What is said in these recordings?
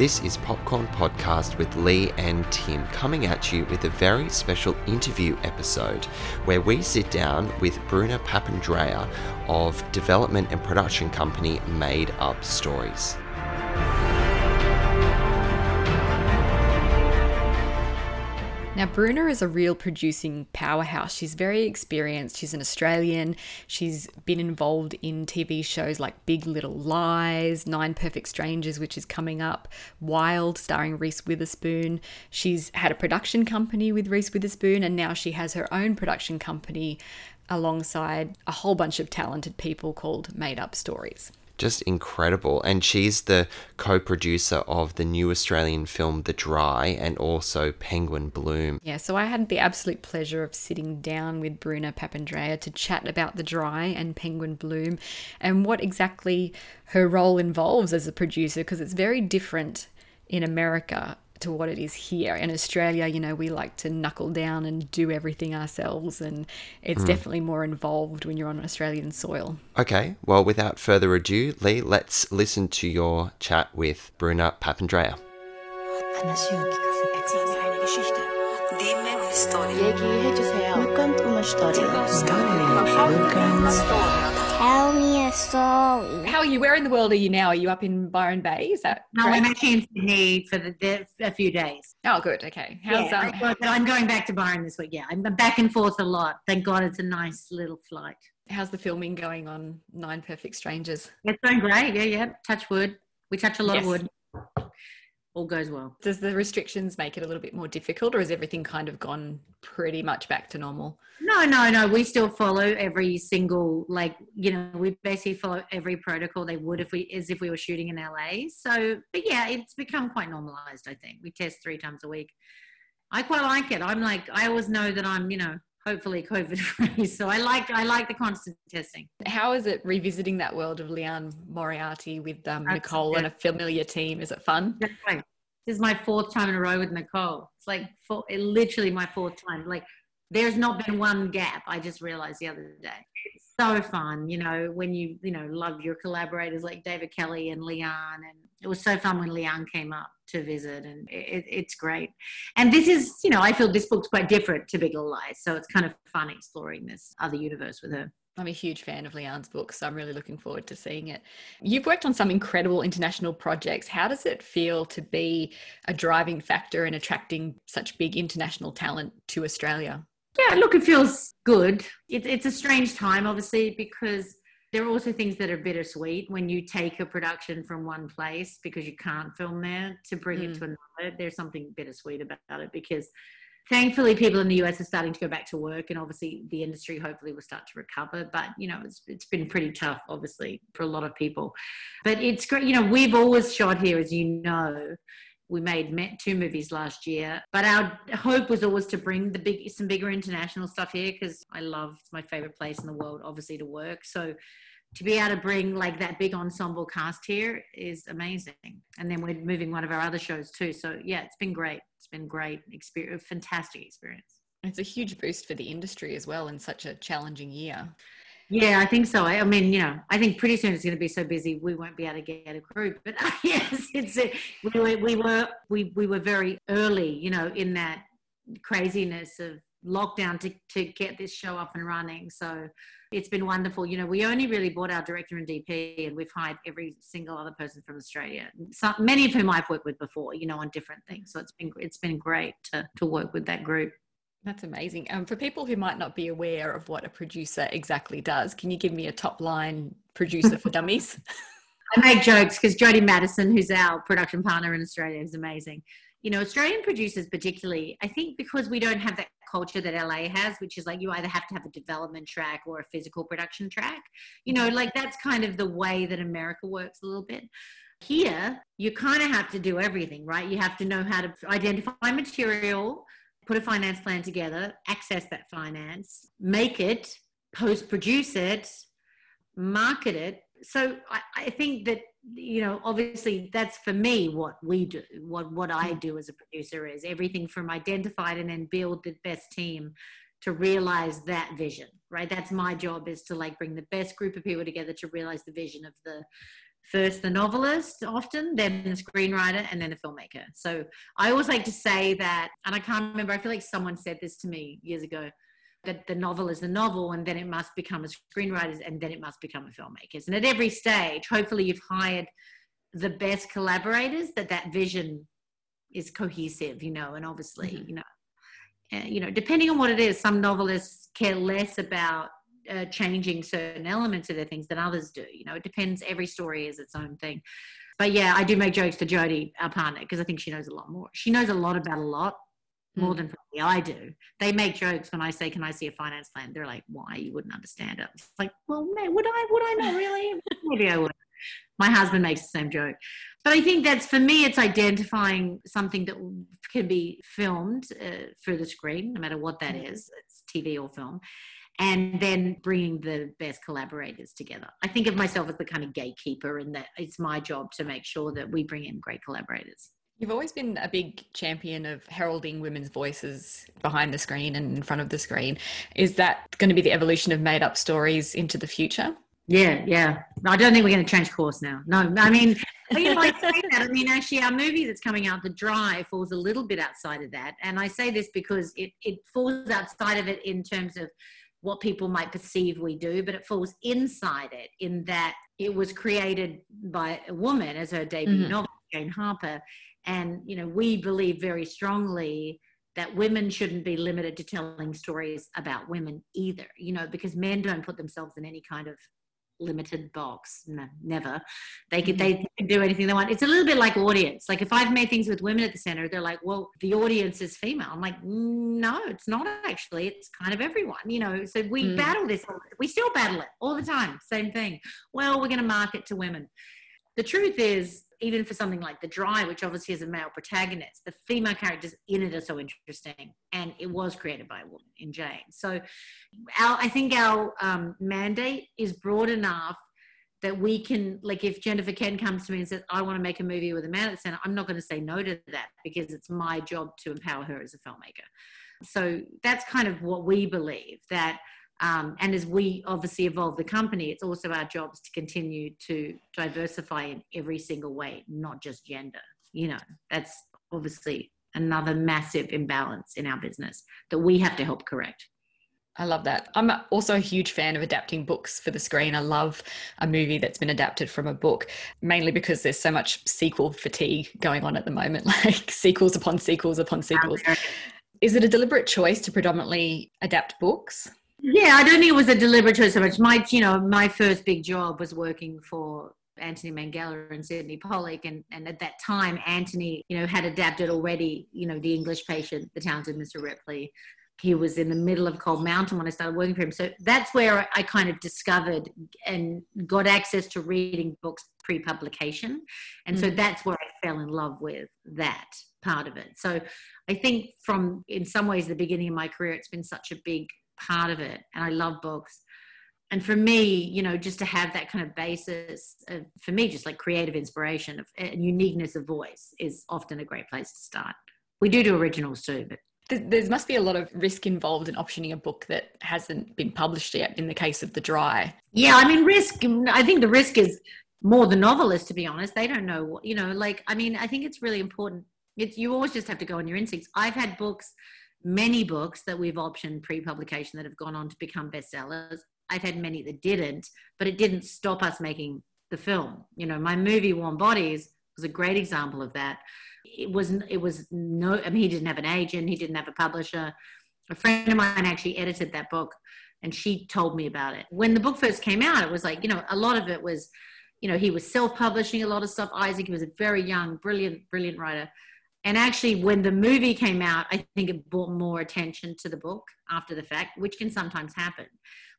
This is Popcorn Podcast with Leigh and Tim coming at you with a very special interview episode where we sit down with Bruna Papandrea of development and production company Made Up Stories. Now, Bruna is a real producing powerhouse. She's very experienced. She's an Australian. She's been involved in TV shows like Big Little Lies, Nine Perfect Strangers, which is coming up, Wild, starring Reese Witherspoon. She's had a production company with Reese Witherspoon, and now she has her own production company alongside a whole bunch of talented people called Made Up Stories just incredible. And she's the co producer of the new Australian film The Dry and also Penguin Bloom. Yeah, so I had the absolute pleasure of sitting down with Bruna Papandrea to chat about The Dry and Penguin Bloom and what exactly her role involves as a producer because it's very different in America to what it is here. In Australia, you know, we like to knuckle down and do everything ourselves, and it's mm. definitely more involved when you're on Australian soil. Okay, well, without further ado, Leigh, let's listen to your chat with Bruna Papandrea. Tell me a story. How are you? Where in the world are you now? Are you up in Byron Bay? Is that no? Correct? I'm actually in Sydney for the, the, a few days. Oh, good. Okay. How's yeah, um, I'm going back to Byron this week. Yeah, I'm back and forth a lot. Thank God, it's a nice little flight. How's the filming going on Nine Perfect Strangers? It's going great. Yeah, yeah. Touch wood. We touch a lot yes. of wood all goes well. Does the restrictions make it a little bit more difficult, or has everything kind of gone pretty much back to normal? No, no, no. We still follow every single, like you know, we basically follow every protocol they would if we, as if we were shooting in LA. So, but yeah, it's become quite normalized. I think we test three times a week. I quite like it. I'm like, I always know that I'm, you know, hopefully COVID free. So I like I like the constant testing. How is it revisiting that world of Liane Moriarty with um, Nicole and a familiar team? Is it fun? Right. This is my fourth time in a row with Nicole. It's like four, literally my fourth time. Like there's not been one gap. I just realized the other day. It's so fun, you know, when you, you know, love your collaborators like David Kelley and Liane. And it was so fun when Liane came up to visit and it, it's great. And this is, you know, I feel this book's quite different to Big Little Lies. So it's kind of fun exploring this other universe with her. I'm a huge fan of Liane's books, so I'm really looking forward to seeing it. You've worked on some incredible international projects. How does it feel to be a driving factor in attracting such big international talent to Australia? Yeah, look, it feels good. It's it's a strange time, obviously, because there are also things that are bittersweet when you take a production from one place because you can't film there to bring mm. it to another. There's something bittersweet about it because thankfully people in the US are starting to go back to work and obviously the industry hopefully will start to recover. But you know, it's it's been pretty tough, obviously, for a lot of people. But it's great, you know, we've always shot here, as you know, we made two movies last year, but our hope was always to bring the big, some bigger international stuff here because I love it's my favorite place in the world, obviously to work. So to be able to bring like that big ensemble cast here is amazing. And then we're moving one of our other shows too. So yeah, it's been great. It's been great experience, fantastic experience. It's a huge boost for the industry as well in such a challenging year. Yeah, I think so. I, I, mean, you know, I think pretty soon it's going to be so busy we won't be able to get a group. But uh, yes, it's a, we were we were we we were very early, you know, in that craziness of lockdown to to get this show up and running. So it's been wonderful. You know, we only really bought our director and DP, and we've hired every single other person from Australia. Some, many of whom I've worked with before, you know, on different things. So it's been it's been great to to work with that group. That's amazing. Um, for people who might not be aware of what a producer exactly does, can you give me a top line producer for dummies? I make jokes because Jodi Matterson, who's our production partner in Australia, is amazing. You know, Australian producers, particularly, I think because we don't have that culture that LA has, which is like you either have to have a development track or a physical production track. You know, like that's kind of the way that America works a little bit. Here, you kind of have to do everything, right? You have to know how to identify material, put a finance plan together, access that finance, make it, post produce it, market it. So I, I, think that, you know, obviously that's for me what we do, what, what I hmm. do as a producer is everything from identify and then build the best team to realize that vision, right? That's my job is to like bring the best group of people together to realize the vision of the first the novelist often then the screenwriter and then the filmmaker so i always like to say that and i can't remember i feel like someone said this to me years ago that the novel is the novel and then it must become a screenwriter and then it must become a filmmaker and at every stage hopefully you've hired the best collaborators that that vision is cohesive you know and obviously mm-hmm. you know uh, you know depending on what it is some novelists care less about uh, changing certain elements of their things than others do. You know, it depends. Every story is its own thing. But yeah, I do make jokes to Jodi, our partner, because I think she knows a lot more. She knows a lot about a lot more mm. than probably I do. They make jokes when I say, "Can I see a finance plan?" They're like, "Why? You wouldn't understand it." It's like, well, man, would I? Would I not really? Maybe I would. My husband makes the same joke, but I think that's for me. It's identifying something that can be filmed uh, for the screen, no matter what that mm. It's TV or film, and then bringing the best collaborators together. I think of myself as the kind of gatekeeper, and that it's my job to make sure that we bring in great collaborators. You've always been a big champion of heralding women's voices behind the screen and in front of the screen. Is that going to be the evolution of made up stories into the future? Yeah, yeah. I don't think we're going to change course now. No, I mean, you know, I say that. I mean, actually, our movie that's coming out, The Dry, falls a little bit outside of that. And I say this because it, it falls outside of it in terms of what people might perceive we do, but it falls inside it in that it was created by a woman as her debut mm-hmm. novel, Jane Harper. And, you know, we believe very strongly that women shouldn't be limited to telling stories about women either, you know, because men don't put themselves in any kind of limited box. No, never. They could they mm-hmm. can do anything they want. It's a little bit like audience. Like if I've made things with women at the center, they're like, well, the audience is female. I'm like, no, it's not actually. It's kind of everyone, you know. So we mm. battle this. We still battle it all the time. Same thing. Well, we're going to market to women. The truth is, even for something like The Dry, which obviously has a male protagonist, the female characters in it are so interesting. And it was created by a woman in Jane. So our, I think our um, mandate is broad enough that we can, like, if Jennifer Kent comes to me and says, I want to make a movie with a man at the center, I'm not going to say no to that because it's my job to empower her as a filmmaker. So that's kind of what we believe that um, and as we obviously evolve the company, it's also our jobs to continue to diversify in every single way, not just gender. You know, that's obviously another massive imbalance in our business that we have to help correct. I love that. I'm also a huge fan of adapting books for the screen. I love a movie that's been adapted from a book, mainly because there's so much sequel fatigue going on at the moment, like sequels upon sequels upon sequels. Is it a deliberate choice to predominantly adapt books? Yeah, I don't think it was a deliberate choice so much. My, you know, my first big job was working for Anthony Minghella and Sydney Pollack. And, and at that time, Anthony, you know, had adapted already, you know, The English Patient, The Talented Mr. Ripley. He was in the middle of Cold Mountain when I started working for him. So that's where I kind of discovered and got access to reading books pre publication. And mm-hmm. so mm. that's where I fell in love with that part of it. So I think from, in some ways, the beginning of my career, it's been such a big part of it and I love books. And for me, you know, just to have that kind of basis of, for me, just like creative inspiration of, and uniqueness of voice is often a great place to start. We do do originals too, but there must be a lot of risk involved in optioning a book that hasn't been published yet in the case of the dry yeah i mean risk i think the risk is more the novelist to be honest they don't know what you know like i mean i think it's really important it's you always just have to go on your instincts i've had books many books that we've optioned pre-publication that have gone on to become bestsellers. I've had many that didn't, but it didn't stop us making the film. You know, my movie Warm Bodies was a great example of that. It was it was no I mean he didn't have an agent, he didn't have a publisher. A friend of mine actually edited that book and she told me about it. When the book first came out, it was like, you know, a lot of it was, you know, he was self-publishing a lot of stuff. Isaac, he was a very young, brilliant, brilliant writer and actually when the movie came out i think it brought more attention to the book after the fact which can sometimes happen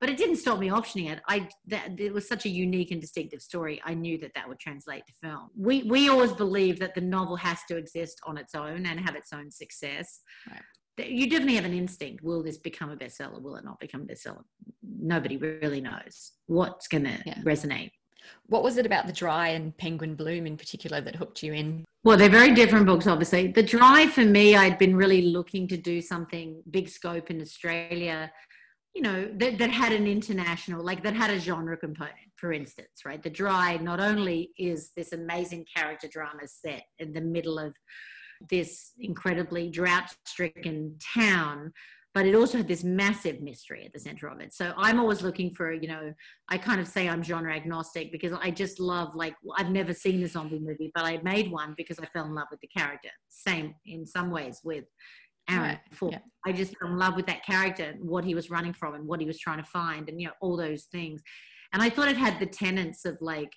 but it didn't stop me optioning it i that it was such a unique and distinctive story i knew that that would translate to film we we always believe that the novel has to exist on its own and have its own success right. You definitely have an instinct. Will this become a bestseller? Will it not become a bestseller? Nobody really knows what's going to yeah. resonate. What was it about The Dry and Penguin Bloom in particular that hooked you in? Well, they're very different books, obviously. The Dry, for me, I'd been really looking to do something big scope in Australia. you know, that, that had an international, like that had a genre component, for instance, right? The Dry not only is this amazing character drama set in the middle of this incredibly drought stricken town, but it also had this massive mystery at the center of it. So I'm always looking for, you know, I kind of say I'm genre agnostic because I just love, like, I've never seen a zombie movie, but I made one because I fell in love with the character. Same in some ways with Aaron right. Yeah. I just fell in love with that character, what he was running from and what he was trying to find, and you know all those things. And I thought it had the tenets of like,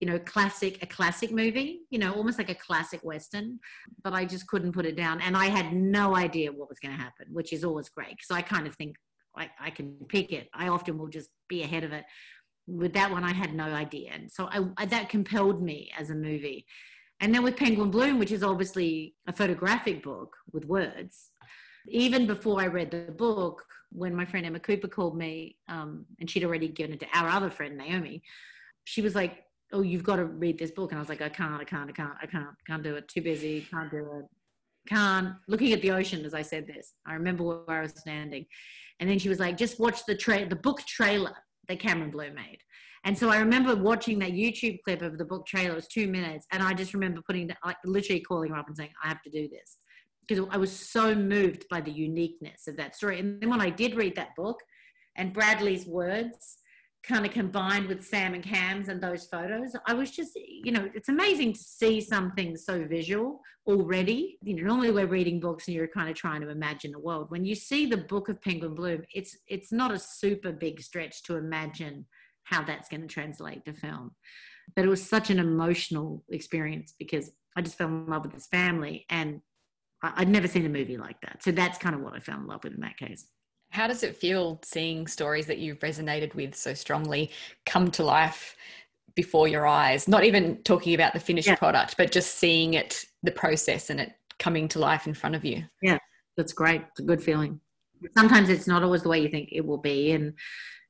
you know, classic a classic movie, you know, almost like a classic western. But I just couldn't put it down, and I had no idea what was going to happen, which is always great because I kind of think I, I can pick it. I often will just be ahead of it. With that one, I had no idea, and so I, I, that compelled me as a movie. And then with Penguin Bloom, which is obviously a photographic book with words, even before I read the book, when my friend Emma Cooper called me, um, and she'd already given it to our other friend Naomi, she was like, "Oh, you've got to read this book," and I was like, "I can't, I can't, I can't, I can't, can't do it. Too busy, can't do it, can't." Looking at the ocean as I said this, I remember where I was standing, and then she was like, "Just watch the tra- the book trailer that Cameron Bloom made." And so I remember watching that YouTube clip of the book trailer. It was two minutes, and I just remember putting, like, literally calling her up and saying, "I have to do this." because I was so moved by the uniqueness of that story. And then when I did read that book and Bradley's words kind of combined with Sam and Cam's and those photos, I was just, you know, it's amazing to see something so visual already. You know, normally we're reading books and you're kind of trying to imagine the world. When you see the book of Penguin Bloom, it's it's not a super big stretch to imagine how that's going to translate to film. But it was such an emotional experience because I just fell in love with this family and I'd never seen a movie like that. So that's kind of what I fell in love with in that case. How does it feel seeing stories that you've resonated with so strongly come to life before your eyes? Not even talking about the finished yeah. product, but just seeing it, the process, and it coming to life in front of you. Yeah, that's great. It's a good feeling. Sometimes it's not always the way you think it will be. And,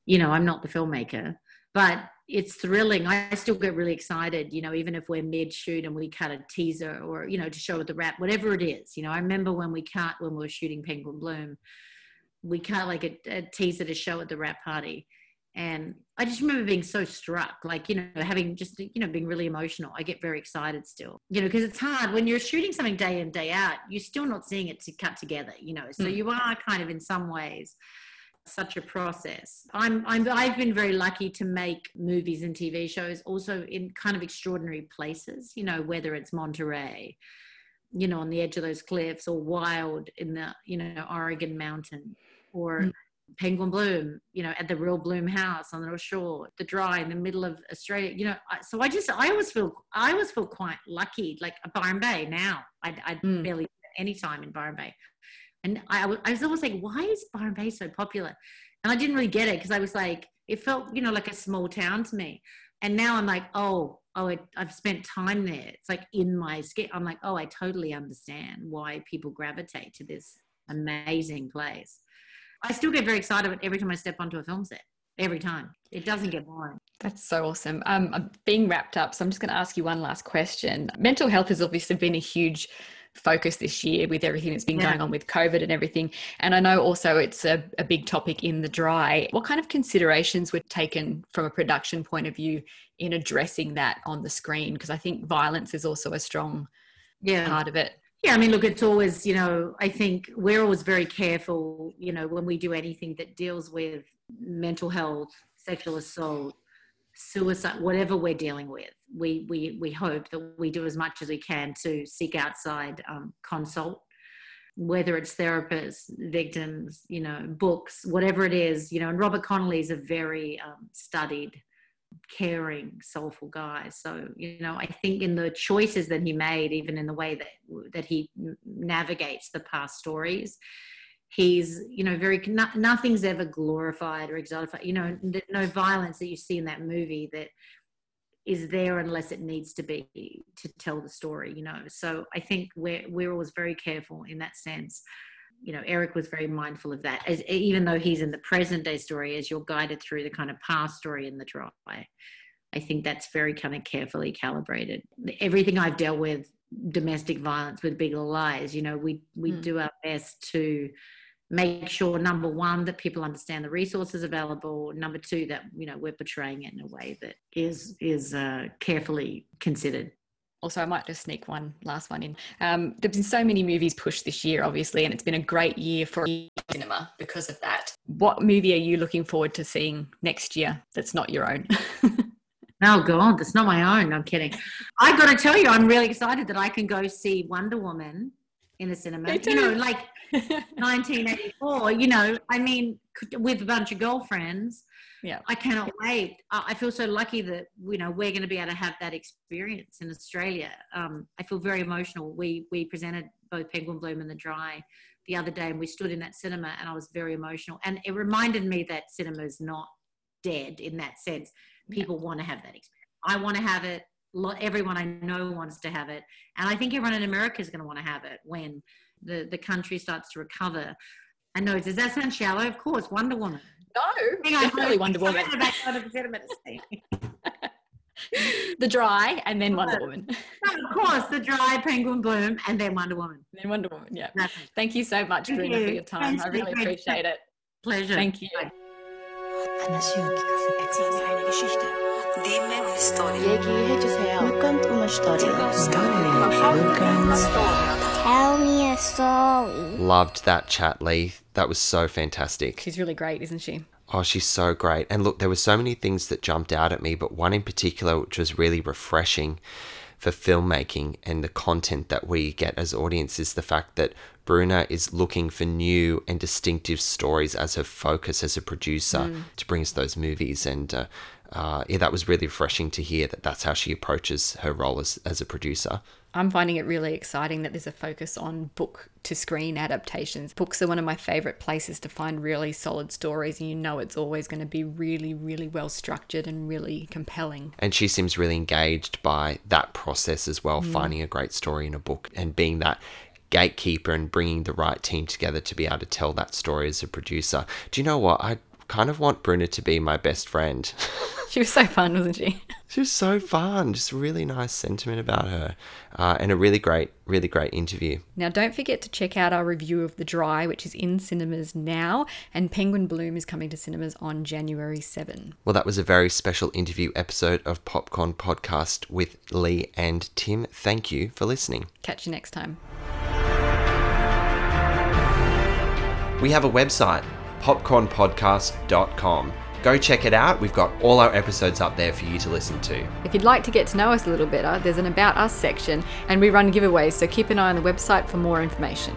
you know, I'm not the filmmaker, but it's thrilling. I still get really excited, you know, even if we're mid shoot and we cut a teaser or, you know, to show the wrap, whatever it is. You know, I remember when we cut, when we were shooting Penguin Bloom, we cut like a, a teaser to show at the wrap party. And I just remember being so struck, like, you know, having just, you know, being really emotional. I get very excited still, you know, because it's hard when you're shooting something day in, day out, you're still not seeing it to cut together, you know. So mm. you are kind of in some ways such a process. I'm, I'm I've been very lucky to make movies and TV shows also in kind of extraordinary places, you know, whether it's Monterey, you know, on the edge of those cliffs or wild in the, you know, Oregon mountain or mm. Penguin Bloom, you know, at the real Bloom house on the North Shore, the dry in the middle of Australia, you know. So I just, I always feel, I always feel quite lucky. Like Byron Bay now, I, I mm. barely any time in Byron Bay. And I, I was always like, why is Byron Bay so popular? And I didn't really get it because I was like, it felt, you know, like a small town to me. And now I'm like, oh, oh, I, have spent time there. It's like in my skin. I'm like, oh, I totally understand why people gravitate to this amazing place. I still get very excited every time I step onto a film set. Every time. It doesn't get boring. That's so awesome. Um, I'm being wrapped up, so I'm just going to ask you one last question. Mental health has obviously been a huge focus this year with everything that's been yeah. going on with COVID and everything. And I know also it's a, a big topic in the dry. What kind of considerations were taken from a production point of view in addressing that on the screen? Because I think violence is also a strong yeah. part of it. Yeah, I mean, look, it's always, you know, I think we're always very careful, you know, when we do anything that deals with mental health, sexual assault, suicide, whatever we're dealing with, we, we, we hope that we do as much as we can to seek outside um, consult, whether it's therapists, victims, you know, books, whatever it is, you know, and Robert Connolly is a very um, studied, caring, soulful guy. So, you know, I think in the choices that he made, even in the way that, that he navigates the past stories, he's you know very no, nothing's ever glorified or exalted. you know no violence that you see in that movie that is there unless it needs to be to tell the story you know so i think we're we're always very careful in that sense you know eric was very mindful of that as even though he's in the present day story as you're guided through the kind of past story in the dry. I think that's very kind of carefully calibrated. Everything i've dealt with domestic violence with big lies you know we we mm. do our best to make sure number one that people understand the resources available number two that you know we're portraying it in a way that is is uh, carefully considered also i might just sneak one last one in um, there's been so many movies pushed this year obviously and it's been a great year for cinema because of that what movie are you looking forward to seeing next year that's not your own Oh God, that's not my own. I'm kidding. I got to tell you, I'm really excited that I can go see Wonder Woman in the cinema. You know, like 1984. You know, I mean, with a bunch of girlfriends. Yeah, I cannot wait. I feel so lucky that you know we're going to be able to have that experience in Australia. Um, I feel very emotional. We we presented both Penguin Bloom and The Dry the other day, and we stood in that cinema, and I was very emotional. And it reminded me that cinema is not dead in that sense. People yeah. want to have that experience. I want to have it everyone I know wants to have it, and I think everyone in America is going to want to have it when the the country starts to recover. I know. Does that sound shallow? Of course, Wonder Woman. No, definitely Wonder Woman. the dry and then Wonder Woman. of course, the dry Penguin Bloom and then Wonder Woman. And then Wonder Woman. Yeah. Thank you so much, Thank Bruna, you. for your time. Thanks, I really appreciate it. Pleasure. Thank you. Dimmi un'storia. Racconta una storia. Tell me a story. Loved that chat, Leigh. That was so fantastic. She's really great, isn't she? Oh, she's so great. And look, there were so many things that jumped out at me, but one in particular, which was really refreshing for filmmaking and the content that we get as audience, is the fact that Bruna is looking for new and distinctive stories as her focus as a producer mm. to bring us those movies. And uh, uh, yeah, that was really refreshing to hear that that's how she approaches her role as, as a producer. I'm finding it really exciting that there's a focus on book to screen adaptations. Books are one of my favorite places to find really solid stories, and you know it's always going to be really, really well structured and really compelling. And she seems really engaged by that process as well, mm. finding a great story in a book and being that gatekeeper and bringing the right team together to be able to tell that story as a producer. Do you know what? I kind of want Bruna to be my best friend. She was so fun, wasn't she? She was so fun. Just really nice sentiment about her, uh, and a really great, really great interview. Now, don't forget to check out our review of The Dry, which is in cinemas now, and Penguin Bloom is coming to cinemas on January 7. Well, that was a very special interview episode of Popcorn Podcast with Leigh and Tim. Thank you for listening. Catch you next time. We have a website, popcornpodcast.com Go check it out. We've got all our episodes up there for you to listen to. If you'd like to get to know us a little better, there's an About Us section and we run giveaways, so keep an eye on the website for more information.